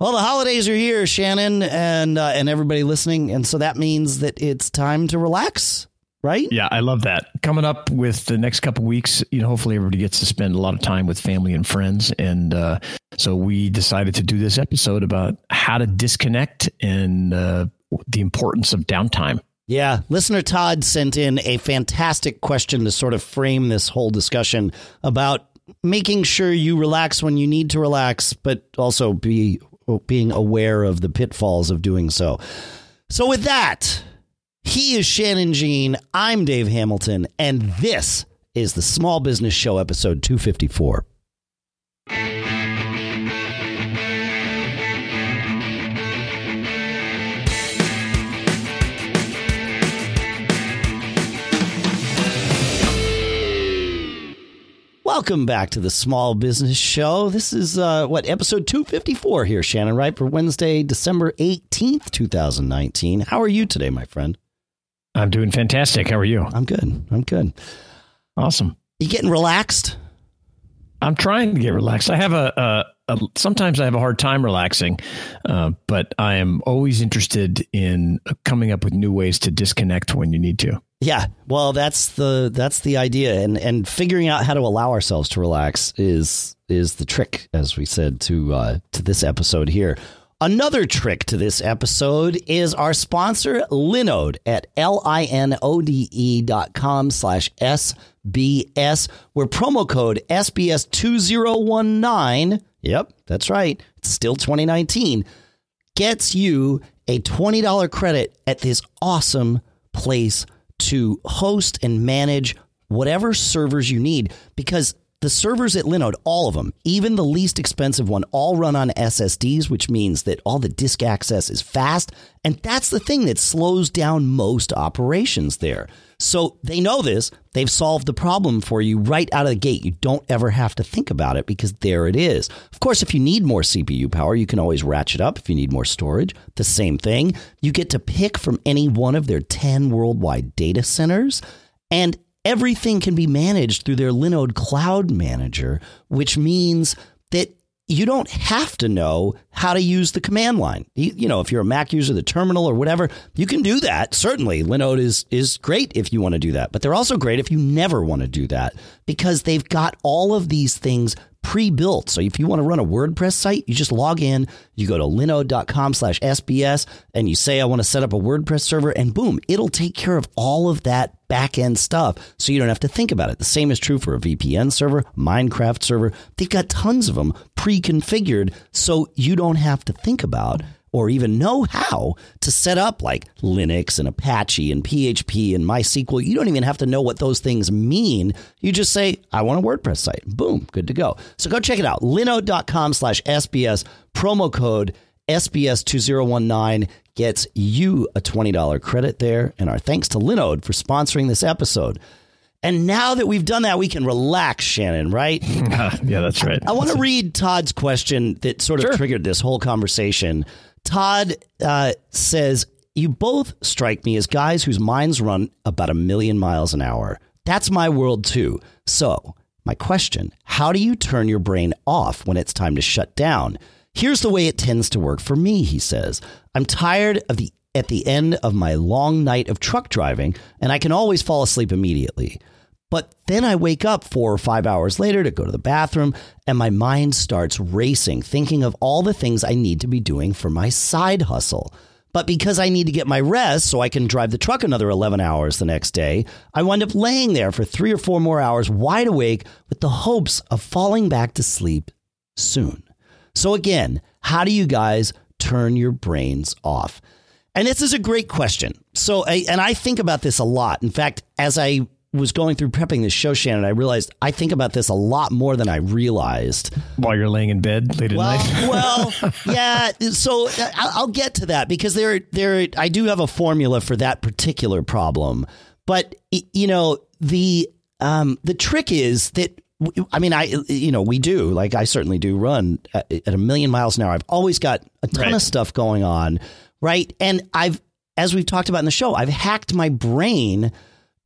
Well, the holidays are here, Shannon, and uh, and everybody listening, and so that means that it's time to relax, right? Yeah, I love that. Coming up with the next couple weeks, you know, hopefully everybody gets to spend a lot of time with family and friends, and uh, so we decided to do this episode about how to disconnect and uh, the importance of downtime. Yeah, listener Todd sent in a fantastic question to sort of frame this whole discussion about making sure you relax when you need to relax, but also be being aware of the pitfalls of doing so. So, with that, he is Shannon Jean. I'm Dave Hamilton, and this is the Small Business Show, episode 254. Welcome back to the Small Business Show. This is uh, what episode 254 here, Shannon, right? For Wednesday, December 18th, 2019. How are you today, my friend? I'm doing fantastic. How are you? I'm good. I'm good. Awesome. You getting relaxed? I'm trying to get relaxed. I have a, a, a sometimes I have a hard time relaxing, uh, but I am always interested in coming up with new ways to disconnect when you need to. Yeah, well, that's the that's the idea, and and figuring out how to allow ourselves to relax is is the trick, as we said to uh, to this episode here. Another trick to this episode is our sponsor, Linode at L-I-N-O-D-E dot com slash SBS, where promo code SBS2019, yep, that's right, it's still 2019, gets you a $20 credit at this awesome place to host and manage whatever servers you need because the servers at Linode, all of them, even the least expensive one, all run on SSDs, which means that all the disk access is fast. And that's the thing that slows down most operations there. So they know this. They've solved the problem for you right out of the gate. You don't ever have to think about it because there it is. Of course, if you need more CPU power, you can always ratchet up. If you need more storage, the same thing. You get to pick from any one of their 10 worldwide data centers. And everything can be managed through their Linode Cloud Manager, which means that you don't have to know how to use the command line. You, you, know, if you're a Mac user, the terminal or whatever, you can do that. Certainly, Linode is is great if you want to do that, but they're also great if you never want to do that because they've got all of these things pre-built. So if you want to run a WordPress site, you just log in, you go to linode.com slash SBS and you say, I want to set up a WordPress server and boom, it'll take care of all of that back end stuff. So you don't have to think about it. The same is true for a VPN server, Minecraft server. They've got tons of them pre-configured. So you don't have to think about or even know how to set up like Linux and Apache and PHP and MySQL. You don't even have to know what those things mean. You just say, I want a WordPress site. Boom, good to go. So go check it out. Linode.com slash SBS, promo code SBS2019 gets you a $20 credit there. And our thanks to Linode for sponsoring this episode. And now that we've done that, we can relax, Shannon, right? yeah, that's right. I want to read Todd's question that sort of sure. triggered this whole conversation. Todd uh, says, You both strike me as guys whose minds run about a million miles an hour. That's my world too. So, my question How do you turn your brain off when it's time to shut down? Here's the way it tends to work for me, he says. I'm tired of the at the end of my long night of truck driving, and I can always fall asleep immediately. But then I wake up four or five hours later to go to the bathroom, and my mind starts racing, thinking of all the things I need to be doing for my side hustle. But because I need to get my rest so I can drive the truck another 11 hours the next day, I wind up laying there for three or four more hours wide awake with the hopes of falling back to sleep soon. So, again, how do you guys turn your brains off? And this is a great question. So, and I think about this a lot. In fact, as I was going through prepping this show, Shannon, I realized I think about this a lot more than I realized. While you're laying in bed late well, at night. well, yeah. So I'll get to that because there, there, I do have a formula for that particular problem. But you know, the um, the trick is that I mean, I you know we do like I certainly do run at, at a million miles an hour. I've always got a ton right. of stuff going on, right? And I've, as we've talked about in the show, I've hacked my brain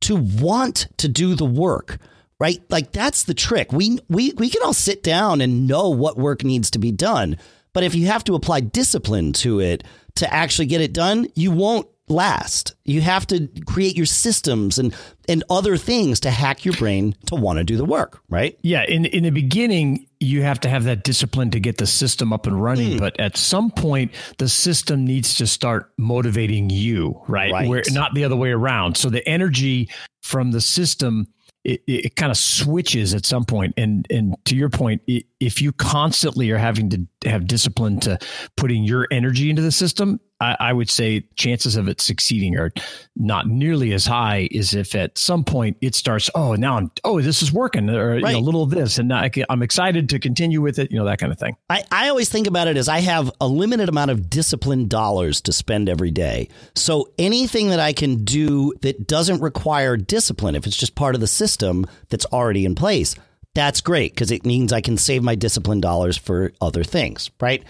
to want to do the work right like that's the trick we we we can all sit down and know what work needs to be done But if you have to apply discipline to it to actually get it done, you won't last. You have to create your systems and and other things to hack your brain to want to do the work, right? Yeah, in in the beginning you have to have that discipline to get the system up and running, mm. but at some point the system needs to start motivating you, right? right? Where not the other way around. So the energy from the system it, it kind of switches at some point. And and to your point, if you constantly are having to have discipline to putting your energy into the system, I, I, would say chances of it succeeding are not nearly as high as if at some point it starts. Oh, now I'm. Oh, this is working, or right. you know, a little of this, and I am excited to continue with it. You know, that kind of thing. I, I always think about it as I have a limited amount of disciplined dollars to spend every day. So anything that I can do that doesn't require discipline, if it's just part of the system that's already in place, that's great because it means I can save my disciplined dollars for other things, right?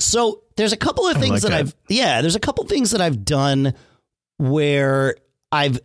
So there's a couple of things like that, that, I've yeah, there's a couple things that I've done where I've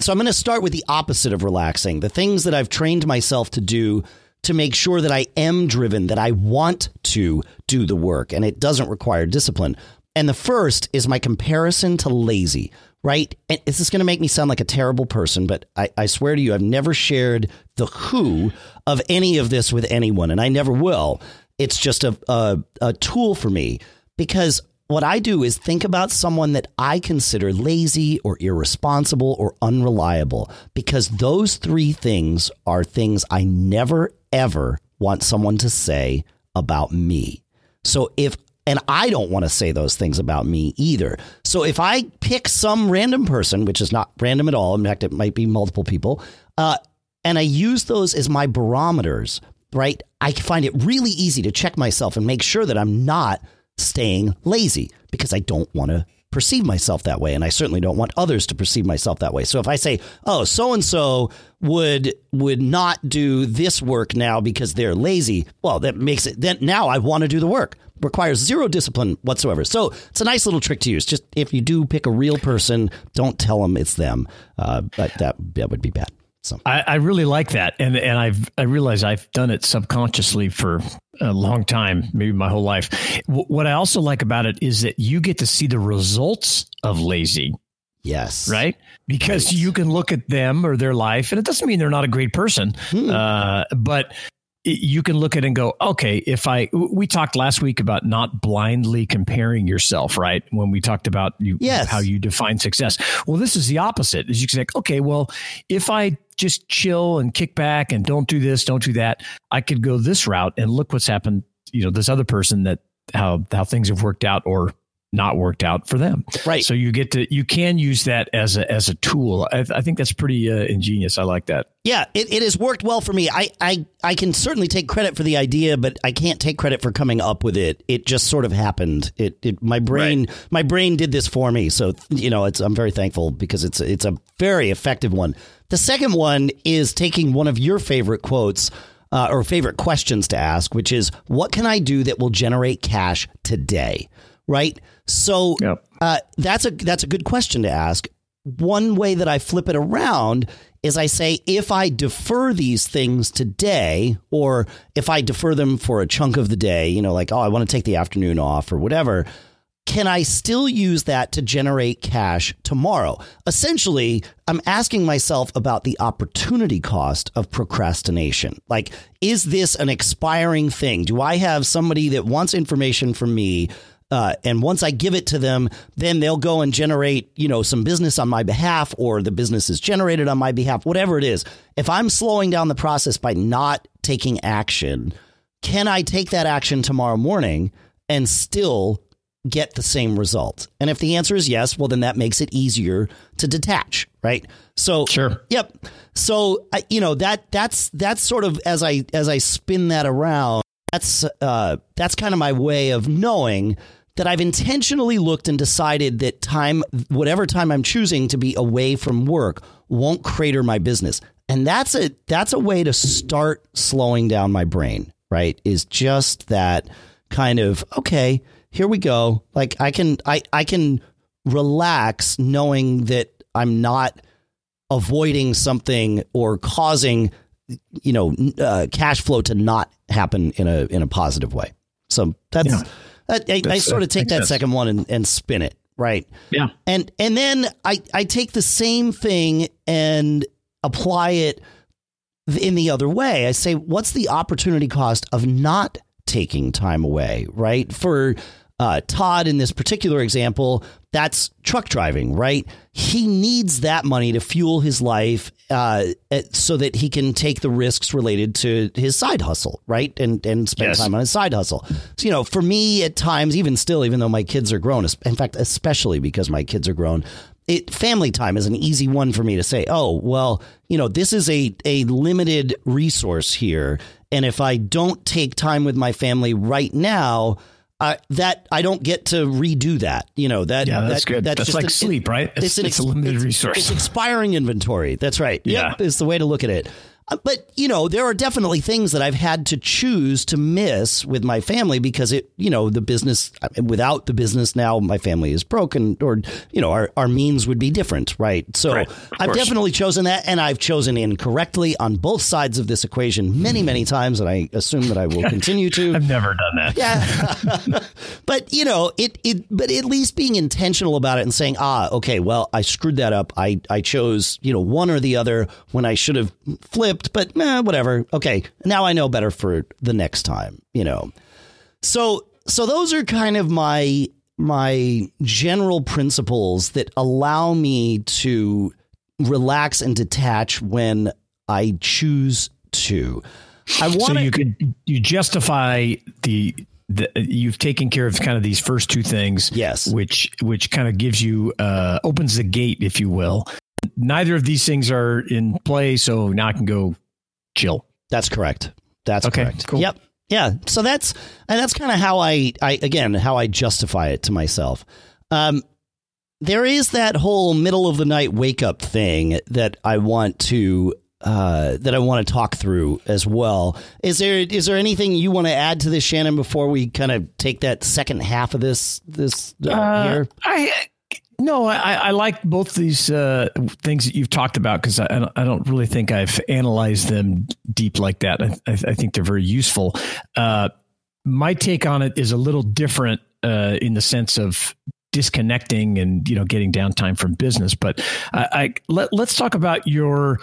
so I'm going to start with the opposite of relaxing. The things that I've trained myself to do to make sure that I am driven, that I want to do the work and it doesn't require discipline. And the first is my comparison to lazy, right? And this is going to make me sound like a terrible person, but I, I swear to you, I've never shared the who of any of this with anyone, and I never will. It's just a, a, a tool for me because what I do is think about someone that I consider lazy or irresponsible or unreliable because those three things are things I never ever want someone to say about me. So if and I don't want to say those things about me either. So if I pick some random person, which is not random at all, in fact, it might be multiple people, uh, and I use those as my barometers, right? I find it really easy to check myself and make sure that I'm not staying lazy because I don't want to perceive myself that way and I certainly don't want others to perceive myself that way. So if I say, "Oh, so and so would would not do this work now because they're lazy," well, that makes it then now I want to do the work. Requires zero discipline whatsoever. So it's a nice little trick to use. Just if you do pick a real person, don't tell them it's them. Uh, but that that would be bad. So I, I, really like that, and and I've I realize I've done it subconsciously for a long time, maybe my whole life. W- what I also like about it is that you get to see the results of lazy. Yes. Right? Because right. you can look at them or their life, and it doesn't mean they're not a great person, hmm. uh, but you can look at it and go, okay, if I, we talked last week about not blindly comparing yourself, right? When we talked about you, yes. how you define success. Well, this is the opposite. Is you can say, okay, well, if I just chill and kick back and don't do this, don't do that, I could go this route and look what's happened. You know, this other person that how how things have worked out or not worked out for them. Right. So you get to you can use that as a as a tool. I, I think that's pretty uh, ingenious. I like that. Yeah, it, it has worked well for me. I, I I can certainly take credit for the idea, but I can't take credit for coming up with it. It just sort of happened. It, it my brain right. my brain did this for me. So you know, it's I'm very thankful because it's it's a very effective one. The second one is taking one of your favorite quotes. Uh, or favorite questions to ask, which is, what can I do that will generate cash today? Right. So yep. uh, that's a that's a good question to ask. One way that I flip it around is I say if I defer these things today, or if I defer them for a chunk of the day, you know, like oh I want to take the afternoon off or whatever. Can I still use that to generate cash tomorrow? Essentially, I'm asking myself about the opportunity cost of procrastination. Like, is this an expiring thing? Do I have somebody that wants information from me uh, and once I give it to them, then they'll go and generate, you know, some business on my behalf, or the business is generated on my behalf, whatever it is. If I'm slowing down the process by not taking action, can I take that action tomorrow morning and still get the same result? And if the answer is yes, well, then that makes it easier to detach, right? So, sure, yep. So, I, you know that that's that's sort of as I as I spin that around. That's uh, that's kind of my way of knowing that I've intentionally looked and decided that time, whatever time I'm choosing to be away from work, won't crater my business. And that's a that's a way to start slowing down my brain, right? Is just that kind of okay, here we go. Like I can I I can relax knowing that I'm not avoiding something or causing you know uh, cash flow to not happen in a in a positive way. So that's yeah. That, I, I, sort of take that sense. second one and, and spin it right. Yeah, and and then I I take the same thing and apply it in the other way. I say, what's the opportunity cost of not taking time away? Right for uh, Todd in this particular example, that's truck driving, right? He needs that money to fuel his life uh, so that he can take the risks related to his side hustle, right? And and spend yes. time on his side hustle. So, you know, for me at times, even still, even though my kids are grown, in fact, especially because my kids are grown, it, family time is an easy one for me to say, oh, well, you know, this is a, a limited resource here. And if I don't take time with my family right now, uh, that I don't get to redo that. You know that. Yeah, that's that, good. That's, that's like sleep, right? It's, it's, an, it's a limited it's, resource. It's expiring inventory. That's right. Yeah, yep, is the way to look at it. Uh, but you know, there are definitely things that I've had to choose to miss with my family because it, you know, the business without the business now my family is broken or you know, our, our means would be different, right? So right, I've definitely chosen that and I've chosen incorrectly on both sides of this equation many, many times and I assume that I will continue to. I've never done that. Yeah. but you know, it it but at least being intentional about it and saying, "Ah, okay, well, I screwed that up. I I chose, you know, one or the other when I should have flipped but eh, whatever. Okay, now I know better for the next time, you know. So so those are kind of my my general principles that allow me to relax and detach when I choose to. I want so you could you justify the the, you've taken care of kind of these first two things, yes, which which kind of gives you uh, opens the gate, if you will, neither of these things are in play, so now I can go chill. That's correct. That's okay, correct. Cool. Yep. Yeah. So that's and that's kind of how I, I again how I justify it to myself. Um, there is that whole middle of the night wake up thing that I want to uh, that I want to talk through as well. Is there is there anything you want to add to this, Shannon, before we kind of take that second half of this this uh, uh, here? I no, I, I like both these uh, things that you've talked about because I, I don't really think I've analyzed them deep like that. I, I think they're very useful. Uh, my take on it is a little different uh, in the sense of disconnecting and you know getting downtime from business. But I, let, us talk about your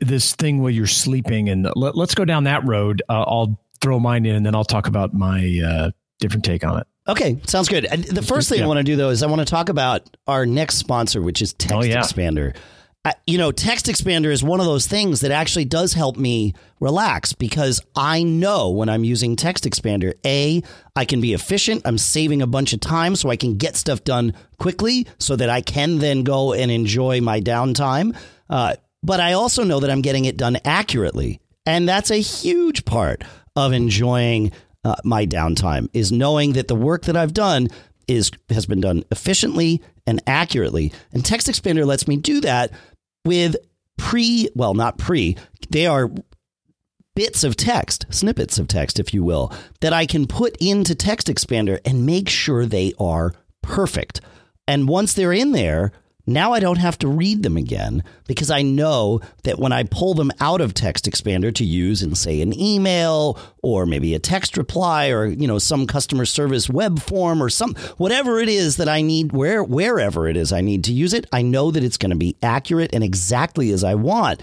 this thing where you're sleeping, and let, us go down that road. Uh, I'll throw mine in, and then I'll talk about my uh, different take on it. Okay, sounds good. The first thing yeah. I want to do though is I want to talk about our next sponsor, which is Text oh, yeah. Expander. I, you know, Text Expander is one of those things that actually does help me relax because I know when I'm using Text Expander, A, I can be efficient. I'm saving a bunch of time so I can get stuff done quickly so that I can then go and enjoy my downtime. Uh, but I also know that I'm getting it done accurately. And that's a huge part of enjoying uh, my downtime is knowing that the work that I've done is has been done efficiently and accurately. And Text Expander lets me do that with pre, well, not pre, they are bits of text, snippets of text, if you will, that I can put into Text Expander and make sure they are perfect. And once they're in there, now I don't have to read them again because I know that when I pull them out of Text Expander to use in, say, an email or maybe a text reply or you know some customer service web form or some whatever it is that I need, where wherever it is I need to use it, I know that it's going to be accurate and exactly as I want.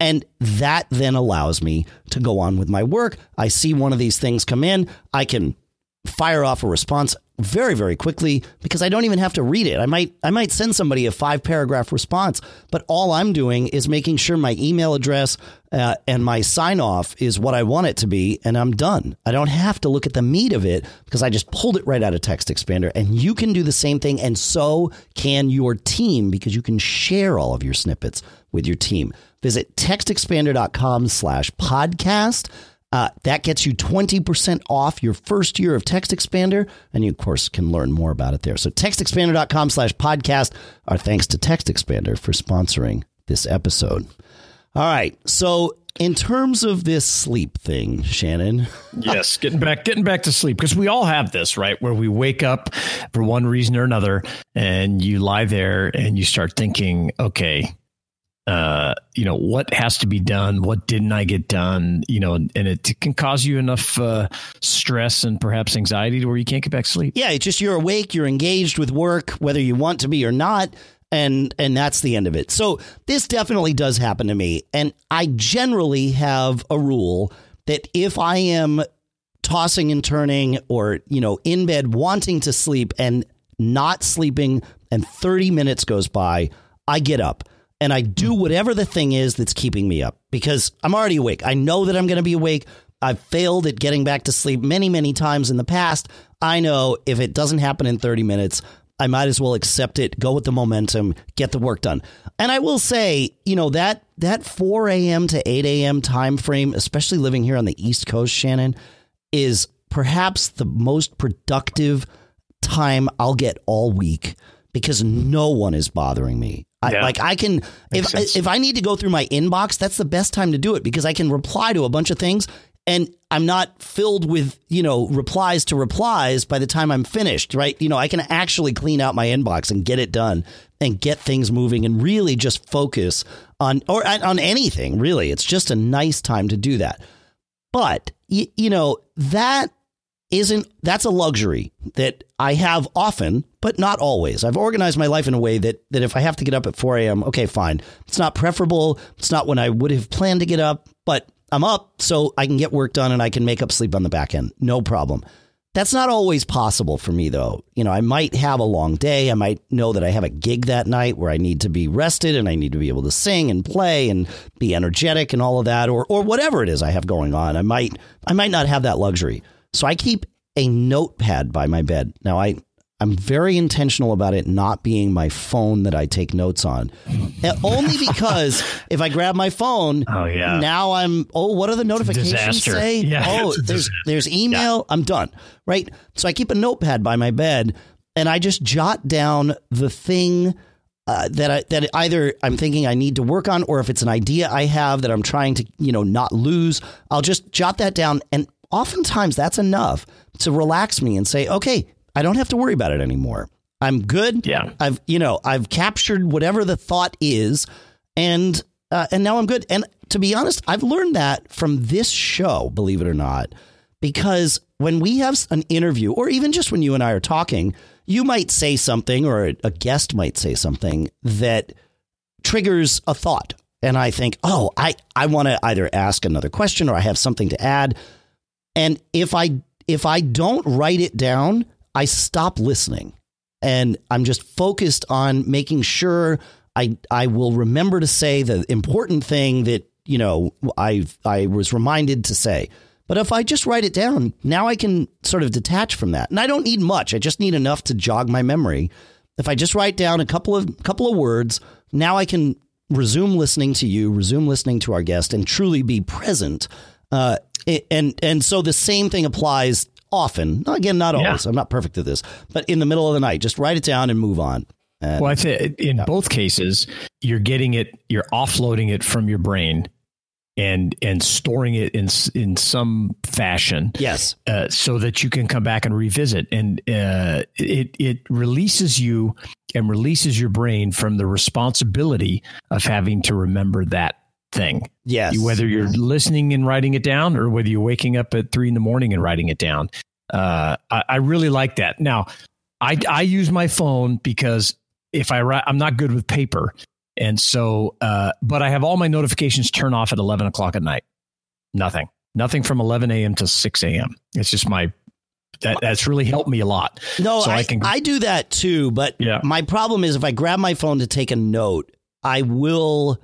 And that then allows me to go on with my work. I see one of these things come in, I can fire off a response very very quickly because I don't even have to read it. I might I might send somebody a five paragraph response, but all I'm doing is making sure my email address uh, and my sign off is what I want it to be, and I'm done. I don't have to look at the meat of it because I just pulled it right out of Text Expander, and you can do the same thing, and so can your team because you can share all of your snippets with your team. Visit textexpander.com/slash podcast. Uh, that gets you 20% off your first year of Text Expander, and you, of course, can learn more about it there. So textexpander.com slash podcast. Our thanks to Text Expander for sponsoring this episode. All right. So in terms of this sleep thing, Shannon. yes, getting back getting back to sleep because we all have this, right? Where we wake up for one reason or another and you lie there and you start thinking, okay, uh, you know, what has to be done, what didn't I get done, you know, and it can cause you enough uh, stress and perhaps anxiety to where you can't get back to sleep. Yeah, it's just you're awake, you're engaged with work, whether you want to be or not. And and that's the end of it. So this definitely does happen to me. And I generally have a rule that if I am tossing and turning or, you know, in bed wanting to sleep and not sleeping and 30 minutes goes by, I get up and I do hmm. whatever the thing is that's keeping me up because I'm already awake. I know that I'm going to be awake. I've failed at getting back to sleep many, many times in the past. I know if it doesn't happen in 30 minutes, I might as well accept it, go with the momentum, get the work done. And I will say, you know, that that 4 a.m. to 8 a.m. time frame, especially living here on the East Coast, Shannon, is perhaps the most productive time I'll get all week because no one is bothering me. I, like I can if if I need to go through my inbox, that's the best time to do it because I can reply to a bunch of things and I'm not filled with, you know, replies to replies by the time I'm finished, right? You know, I can actually clean out my inbox and get it done and get things moving and really just focus on or on anything, really. It's just a nice time to do that. But you, you know, that isn't that's a luxury that I have often, but not always. I've organized my life in a way that that if I have to get up at 4 a.m., okay, fine. It's not preferable. It's not when I would have planned to get up, but I'm up so I can get work done and I can make up sleep on the back end. No problem. That's not always possible for me though. You know, I might have a long day. I might know that I have a gig that night where I need to be rested and I need to be able to sing and play and be energetic and all of that or or whatever it is I have going on. I might I might not have that luxury. So I keep a notepad by my bed. Now I I'm very intentional about it not being my phone that I take notes on. Only because if I grab my phone, oh yeah, now I'm oh what are the notifications say? Yeah, oh there's there's email. Yeah. I'm done. Right. So I keep a notepad by my bed and I just jot down the thing uh, that I, that either I'm thinking I need to work on, or if it's an idea I have that I'm trying to you know not lose, I'll just jot that down and oftentimes that's enough to relax me and say, okay, I don't have to worry about it anymore. I'm good. Yeah. I've, you know, I've captured whatever the thought is and, uh, and now I'm good. And to be honest, I've learned that from this show, believe it or not, because when we have an interview or even just when you and I are talking, you might say something or a guest might say something that triggers a thought. And I think, oh, I, I want to either ask another question or I have something to add. And if I if I don't write it down, I stop listening. And I'm just focused on making sure I I will remember to say the important thing that, you know, I I was reminded to say. But if I just write it down, now I can sort of detach from that. And I don't need much. I just need enough to jog my memory. If I just write down a couple of couple of words, now I can resume listening to you, resume listening to our guest, and truly be present uh, and and so the same thing applies often. Again, not always. Yeah. I'm not perfect at this, but in the middle of the night, just write it down and move on. And, well, I think in yeah. both cases, you're getting it, you're offloading it from your brain and and storing it in in some fashion. Yes, uh, so that you can come back and revisit, and uh, it it releases you and releases your brain from the responsibility of having to remember that thing. Yes. Whether you're listening and writing it down or whether you're waking up at three in the morning and writing it down. Uh, I, I, really like that. Now, I, I use my phone because if I write, I'm not good with paper. And so, uh, but I have all my notifications turned off at 11 o'clock at night. Nothing, nothing from 11 a.m. to 6 a.m. It's just my that, that's really helped me a lot. No, so I, I, can. I do that too, but yeah. my problem is if I grab my phone to take a note, I will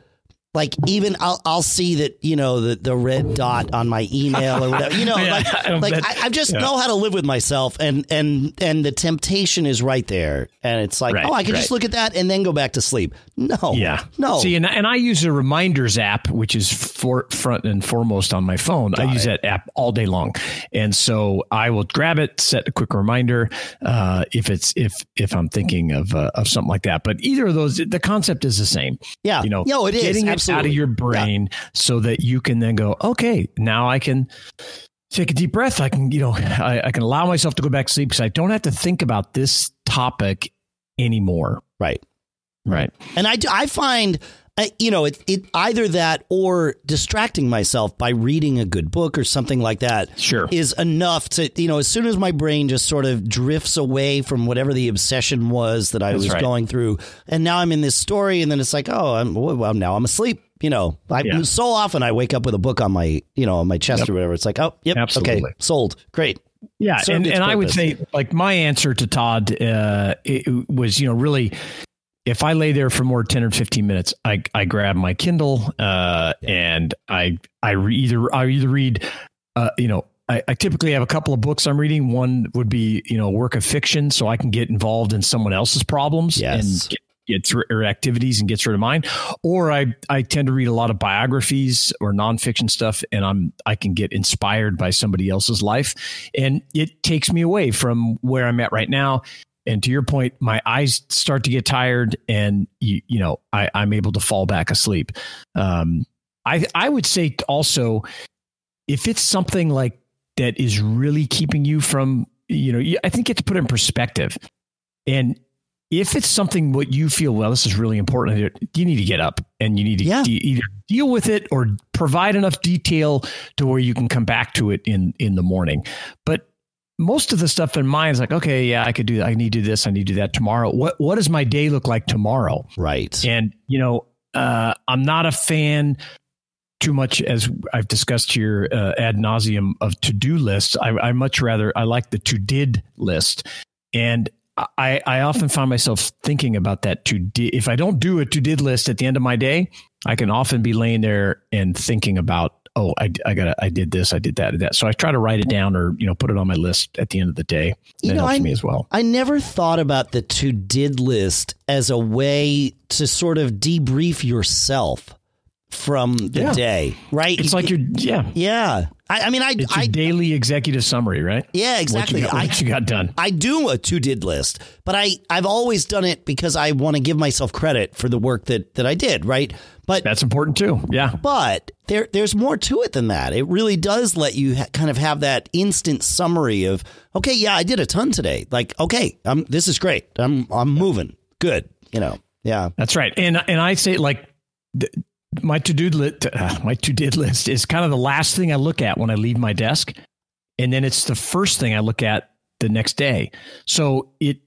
like even I'll I'll see that you know the the red dot on my email or whatever you know yeah, like I like I, I, just yeah. know how to live with myself and and and the temptation is right there. And it's like right, oh I can right. just look at that and then go back to sleep. No yeah. no. See and, and I use a reminders app which is for front and foremost on my phone. Got I use it. that app all day long. And so I will grab it set a quick reminder uh, if it's if if I'm thinking of uh, of something like that. But either of those the concept is the same. Yeah. You know no it is. getting it Absolutely. out of your brain yeah. so that you can then go, okay, now I can take a deep breath. I can, you know, I, I can allow myself to go back to sleep because I don't have to think about this topic anymore. Right. Right. And I, I find, I, you know, it, it either that or distracting myself by reading a good book or something like that. Sure. is enough to you know. As soon as my brain just sort of drifts away from whatever the obsession was that I That's was right. going through, and now I'm in this story, and then it's like, oh, I'm well now I'm asleep. You know, I Yeah. so often I wake up with a book on my you know on my chest or whatever. It's like, oh, yep, okay, sold, great. Yeah, served and, and I would say like my answer to Todd uh, it was you know really if I lay there for more ten or fifteen minutes, I I grab my Kindle uh, and I I re- either I either read uh, you know. I, I typically have a couple of books I'm reading. One would be, you know, a work of fiction, so I can get involved in someone else's problems Yes. and get, get through or activities and gets rid of mine. Or I I tend to read a lot of biographies or nonfiction stuff, and I'm I can get inspired by somebody else's life, and it takes me away from where I'm at right now. And to your point, my eyes start to get tired, and you, you know I, I'm able to fall back asleep. Um, I I would say also if it's something like that is really keeping you from you know I think you have to put it in perspective, and if it's something what you feel well this is really important you need to get up and you need to Yeah. de- either deal with it or provide enough detail to where you can come back to it in in the morning but most of the stuff in mind is like okay yeah i could do that i need to do this i need to do that tomorrow what what does my day look like tomorrow Right. and you know uh, i'm not a fan too much as I've discussed here uh, ad nauseum of to do lists. I, I much rather I like the to did list, and I I often find myself thinking about that to di- if I don't do a to did list at the end of my day, I can often be laying there and thinking about oh I I got I did this I did that I did that so I try to write it down or you know put it on my list at the end of the day. You That know, helps I- me as well. I never thought about the to did list as a way to sort of debrief yourself from the Yeah. day, right? It's like your yeah. yeah. I, I mean, I, It's your I daily executive summary, right? yeah, exactly. What you got, I, you got done. I do a to did list, but I I've always done it because I want to give myself credit for the work that that I did, right? But That's important too. Yeah. but there there's more to it than that. It really does let you ha- kind of have that instant summary of okay, yeah, I did a ton today. Like, okay, I'm this is great. I'm I'm moving. Good, you know. Yeah. That's right. And and I say like my to do list, uh, my to did list is kind of the last thing I look at when I leave my desk, and then it's the first thing I look at the next day. So it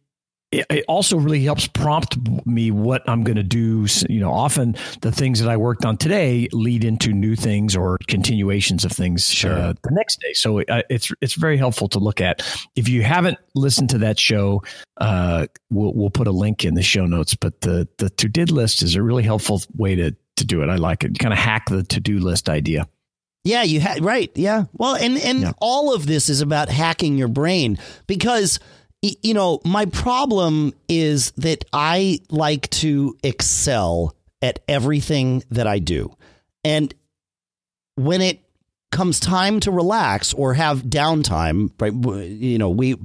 it, it also really helps prompt me what I'm going to do. You know, often the things that I worked on today lead into new things or continuations of things Sure. uh, the next day. So it, uh, it's it's very helpful to look at. If you haven't listened to that show, uh, we'll we'll put a link in the show notes. But the the to did list is a really helpful way to to do it. I like it. You kind of hack the to do list idea. Yeah, you had right. Yeah. Well, and and Yeah. all of this is about hacking your brain because you know, my problem is that I like to excel at everything that I do. And when it comes time to relax or have downtime, right, you know, we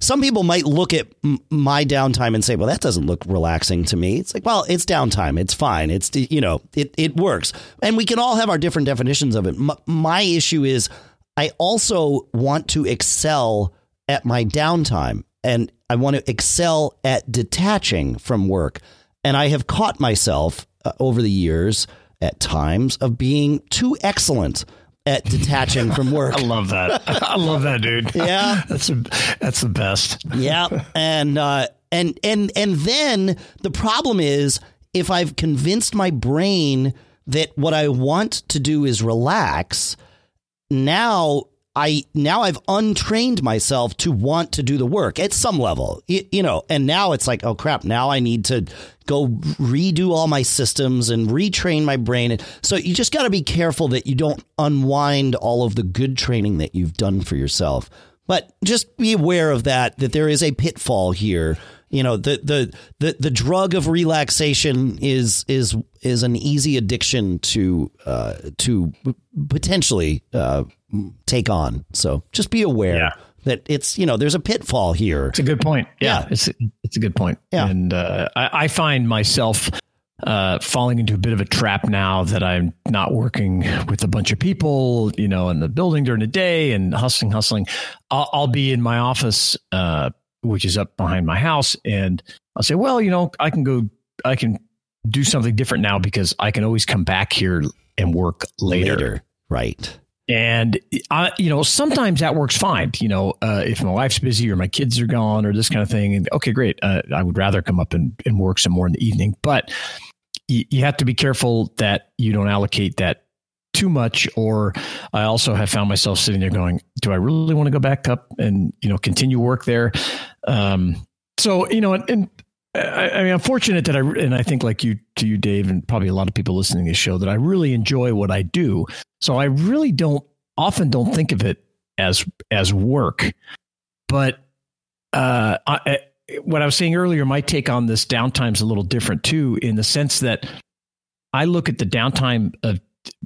some people might look at my downtime and say, "Well, that doesn't look relaxing to me." It's like, "Well, it's downtime. It's fine. It's you know, it it works." And we can all have our different definitions of it. M- my issue is I also want to excel at my downtime and I want to excel at detaching from work. And I have caught myself uh, over the years at times of being too excellent at detaching from work. I love that. I love that, dude. Yeah. that's a, that's the best. yeah and uh and and and then the problem is if i've convinced my brain that what i want to do is relax now I now I've untrained myself to want to do the work at some level, you, you know, and now it's like, oh crap, now I need to go redo all my systems and retrain my brain. And so you just got to be careful that you don't unwind all of the good training that you've done for yourself. But just be aware of that, that there is a pitfall here. You know, the the the, the drug of relaxation is is is an easy addiction to uh, to potentially uh, take on. So just be aware Yeah. that it's you know there's a pitfall here. It's a good point. Yeah, Yeah. it's it's a good point. Yeah. and uh, I, I find myself uh, falling into a bit of a trap now that I'm not working with a bunch of people, you know, in the building during the day and hustling, hustling. I'll, I'll be in my office, uh, which is up behind my house, and I'll say, well, you know, I can go, I can do something different now because I can always come back here and work later. later. Right. And I, you know, sometimes that works fine. You know, uh, if my wife's busy or my kids are gone or this kind of thing, and okay, great. Uh, I would rather come up and, and work some more in the evening. But you, you have to be careful that you don't allocate that too much. Or I also have found myself sitting there going, "Do I really want to go back up and you know continue work there?" Um, so you know, and, and I, I, mean, I'm fortunate that I, and I think like you, to you, Dave, and probably a lot of people listening to this show, that I really enjoy what I do. So I really don't often don't think of it as as work. But uh, I, what I was saying earlier, my take on this downtime is a little different too, in the sense that I look at the downtime of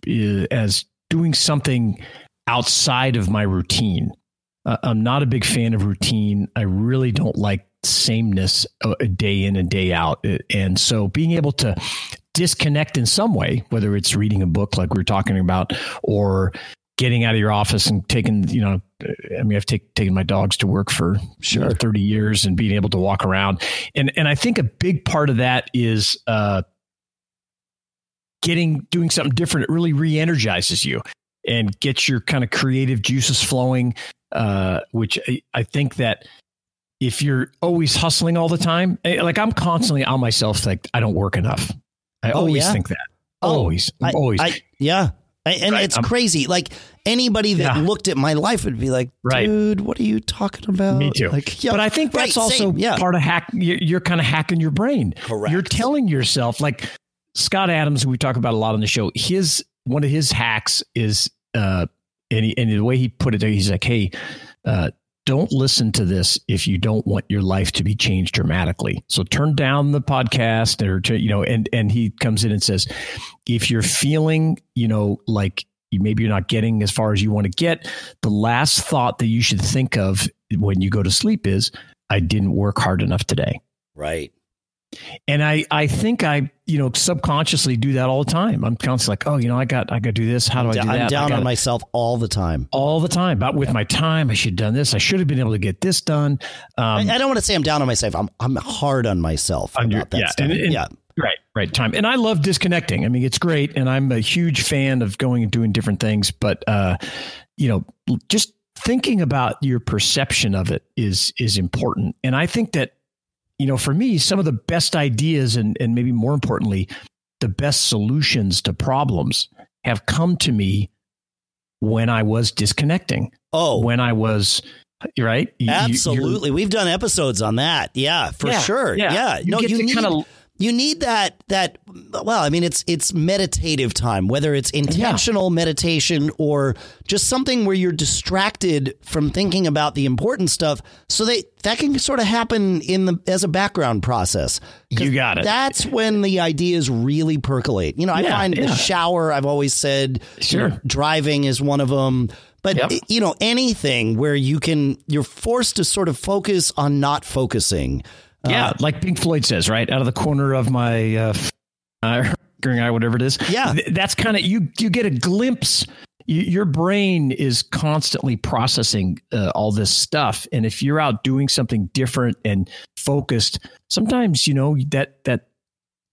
uh, as doing something outside of my routine. Uh, I'm not a big fan of routine. I really don't like sameness a uh, day in and day out. Uh, and so being able to disconnect in some way, whether it's reading a book like we are talking about, or getting out of your office and taking, you know, I mean, I've take, taken my dogs to work for sure. You know, 30 years and being able to walk around. And, and I think a big part of that is, uh, getting, doing something different. It really re-energizes you and gets your kind of creative juices flowing. Uh, which I, I think that if you're always hustling all the time, eh, like I'm constantly on myself, like I don't work enough. I oh, always yeah? think that. Oh, always, I, always. I, yeah, and right. it's I'm, crazy. Like anybody that yeah. looked at my life would be like, "Dude, right. what are you talking about?" Me too. Like, yeah, but I think that's right, also yeah. part of hack. You're, you're kind of hacking your brain. Correct. You're telling yourself, like Scott Adams, who we talk about a lot on the show. His one of his hacks is, uh, and he, and the way he put it there, he's like, "Hey, uh, don't listen to this if you don't want your life to be changed dramatically. So turn down the podcast or you know and and he comes in and says if you're feeling, you know, like maybe you're not getting as far as you want to get, the last thought that you should think of when you go to sleep is I didn't work hard enough today. Right. And I, I think I, you know, subconsciously do that all the time. I'm constantly like, oh, you know, I got, I got to do this. How do I do that? I'm down gotta, on myself all the time. All the time. About with my time, I should have done this. I should have been able to get this done. Um, I, I, don't want to say I'm down on myself. I'm, I'm hard on myself about your, that yeah, stuff. And, and, yeah. Right, right. Time. And I love disconnecting. I mean, it's great. And I'm a huge fan of going and doing different things. But, uh, you know, just thinking about your perception of it is, is important. And I think that you know, for me, some of the best ideas and, and maybe more importantly, the best solutions to problems have come to me when I was disconnecting. Oh, when I was right. Absolutely, we've done episodes on that. Yeah, for yeah, sure. Yeah, yeah. You no, you need. Kind of, you need that that well i mean it's it's meditative time whether it's intentional yeah. meditation or just something where you're distracted from thinking about the important stuff. So they that can sort of happen in the as a background process. You got it. that's when the ideas really percolate. You know i yeah, find yeah. the shower i've always said sure. you know, driving is one of them but yep. you know anything where you can you're forced to sort of focus on not focusing yeah, uh, like Pink Floyd says, right out of the corner of my uh, eye, whatever it is. Yeah, that's kind of you. You get a glimpse. You, your brain is constantly processing uh, all this stuff, and if you're out doing something different and focused, sometimes you know that that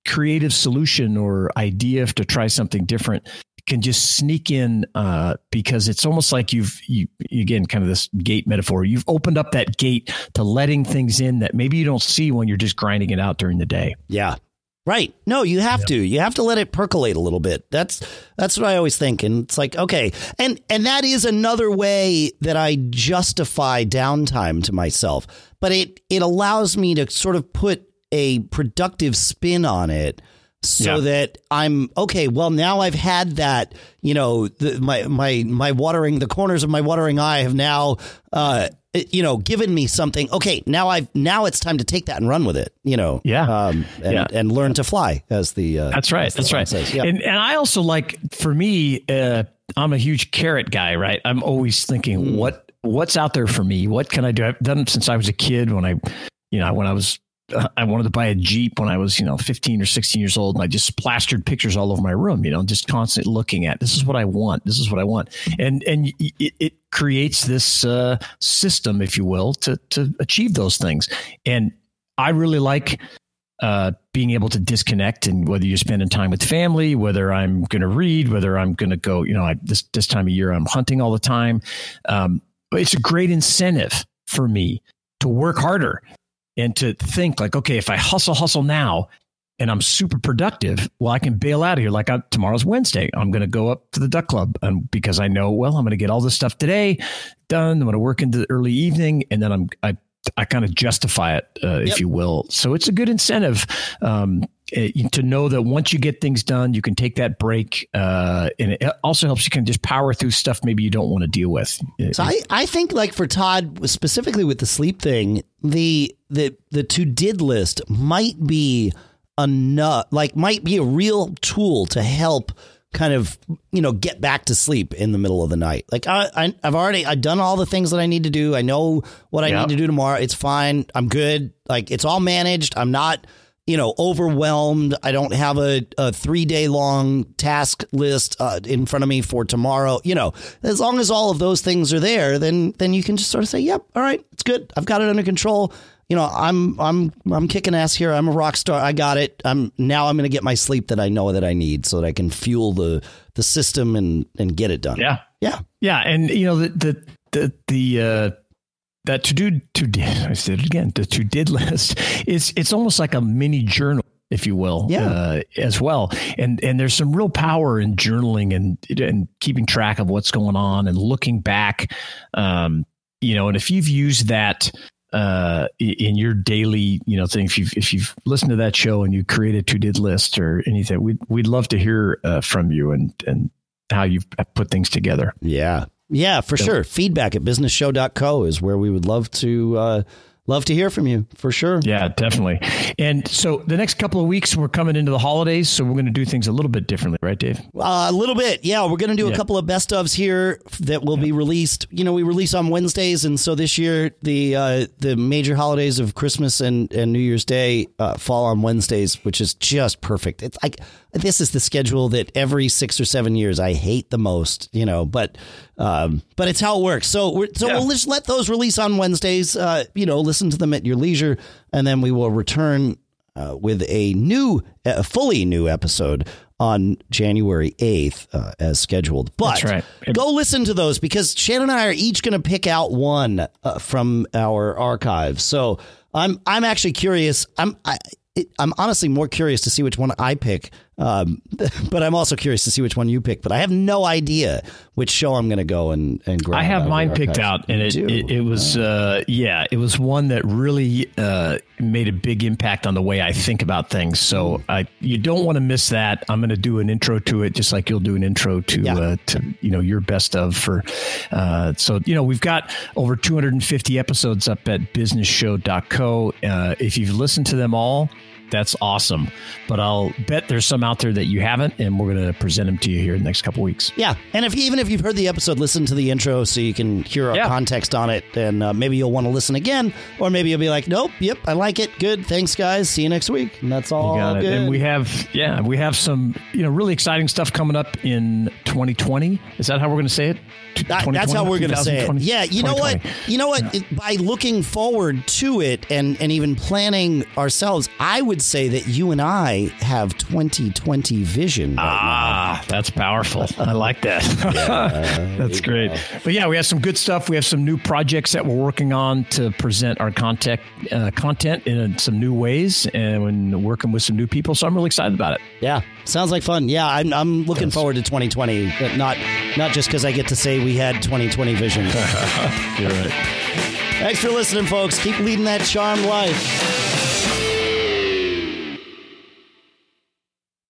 creative solution or idea to try something different can just sneak in uh, because it's almost like you've you again kind of this gate metaphor. You've opened up that gate to letting things in that maybe you don't see when you're just grinding it out during the day. Yeah. Right. No, you have yeah. to. You have to let it percolate a little bit. That's that's what I always think. And it's like, okay. And and that is another way that I justify downtime to myself. But it it allows me to sort of put a productive spin on it so yeah. that I'm okay. Well, now I've had that, you know, the, my my my watering the corners of my watering eye have now, uh, you know, given me something. Okay, now I've now it's time to take that and run with it. You know, yeah, um, and, yeah. and learn to fly as the uh, that's right, that's right. Says. Yeah. And and I also like for me, uh, I'm a huge carrot guy. Right, I'm always thinking mm. what what's out there for me. What can I do? I've done it since I was a kid when I, you know, when I was I wanted to buy a Jeep when I was, you know, 15 or 16 years old. And I just plastered pictures all over my room, you know, just constantly looking at this is what I want. This is what I want. And, and it, it creates this uh, system, if you will, to, to achieve those things. And I really like uh, being able to disconnect and whether you're spending time with family, whether I'm going to read, whether I'm going to go, you know, I, this this time of year I'm hunting all the time. Um, it's a great incentive for me to work harder and to think like, okay, if I hustle, hustle now, and I'm super productive, well, I can bail out of here. Like I, tomorrow's Wednesday, I'm going to go up to the duck club, and because I know, well, I'm going to get all this stuff today done. I'm going to work into the early evening, and then I'm I I kind of justify it, uh, if you will. So it's a good incentive um, to know that once you get things done, you can take that break, uh, and it also helps you can just power through stuff maybe you don't want to deal with. So I, I think like for Todd specifically with the sleep thing, the the the to did list might be enough, like might be a real tool to help kind of you know get back to sleep in the middle of the night. Like I, I have already I've done all the things that I need to do. I know what I yep. need to do tomorrow. It's fine. I'm good. Like it's all managed. I'm not you know overwhelmed I don't have a, a three day long task list uh, in front of me for tomorrow you know as long as all of those things are there then then you can just sort of say yep all right it's good I've got it under control you know, I'm I'm I'm kicking ass here. I'm a rock star. I got it. I'm now I'm going to get my sleep that I know that I need so that I can fuel the the system and and get it done. Yeah. Yeah. Yeah, and you know the the the the uh that to do to I said it again. The to did list is it's almost like a mini journal if you will, yeah. Uh, as well. And and there's some real power in journaling and and keeping track of what's going on and looking back. Um, you know, and if you've used that uh, in your daily, you know, thing. If you've if you've listened to that show and you create a to did list or anything, we'd we'd love to hear uh, from you and and how you've put things together. Yeah, yeah, for so, sure. Feedback at businessshow.co is where we would love to uh, love to hear from you for sure. Yeah, definitely. And so the next couple of weeks, we're coming into the holidays, so we're going to do things a little bit differently, right, Dave? Uh, a little bit, yeah. We're going to do yeah. a couple of best ofs here that will yeah. be released. You know, we release on Wednesdays, and so this year the uh, the major holidays of Christmas and, and New Year's Day uh, fall on Wednesdays, which is just perfect. It's like this is the schedule that every six or seven years I hate the most, you know, but um, but it's how it works. So we're, so yeah. we'll just let those release on Wednesdays. Uh, you know, listen to them at your leisure, and then we will return uh, with a new, a fully new episode on January 8th uh, as scheduled. But right. go listen to those because Shannon and I are each going to pick out one uh, from our archive. So I'm I'm actually curious. I'm I, I'm honestly more curious to see which one I pick um, but I'm also curious to see which one you pick. But I have no idea which show I'm going to go and and grab. I have mine picked out, and it, it, it was uh, yeah, it was one that really uh, made a big impact on the way I think about things. So hmm. I you don't want to miss that. I'm going to do an intro to it, just like you'll do an intro to yeah. uh, to you know your best of for. Uh, so you know we've got over 250 episodes up at businessshow.co. Uh, if you've listened to them all that's awesome. But I'll bet there's some out there that you haven't, and we're going to present them to you here in the next couple weeks. Yeah, and if even if you've heard the episode, listen to the intro so you can hear our yeah. context on it, and uh, maybe you'll want to listen again, or maybe you'll be like, "Nope, yep, I like it. Good, thanks, guys. See you next week." And that's all. It. And we have, yeah, we have some, you know, really exciting stuff coming up in 2020. Is that how we're going to say it? That's how we're going to say it. Yeah, you know what? You know what? Yeah. By looking forward to it and and even planning ourselves, I would say that you and I have 2020 vision. Right ah, now. that's powerful. I like that. yeah, that's great. But yeah, we have some good stuff. We have some new projects that we're working on to present our content uh, content in some new ways and working with some new people. So I'm really excited about it. Yeah, sounds like fun. Yeah, I'm I'm looking yes. forward to 2020. Not not just because I get to say we had 2020 vision. You're right. Thanks for listening, folks. Keep leading that charmed life.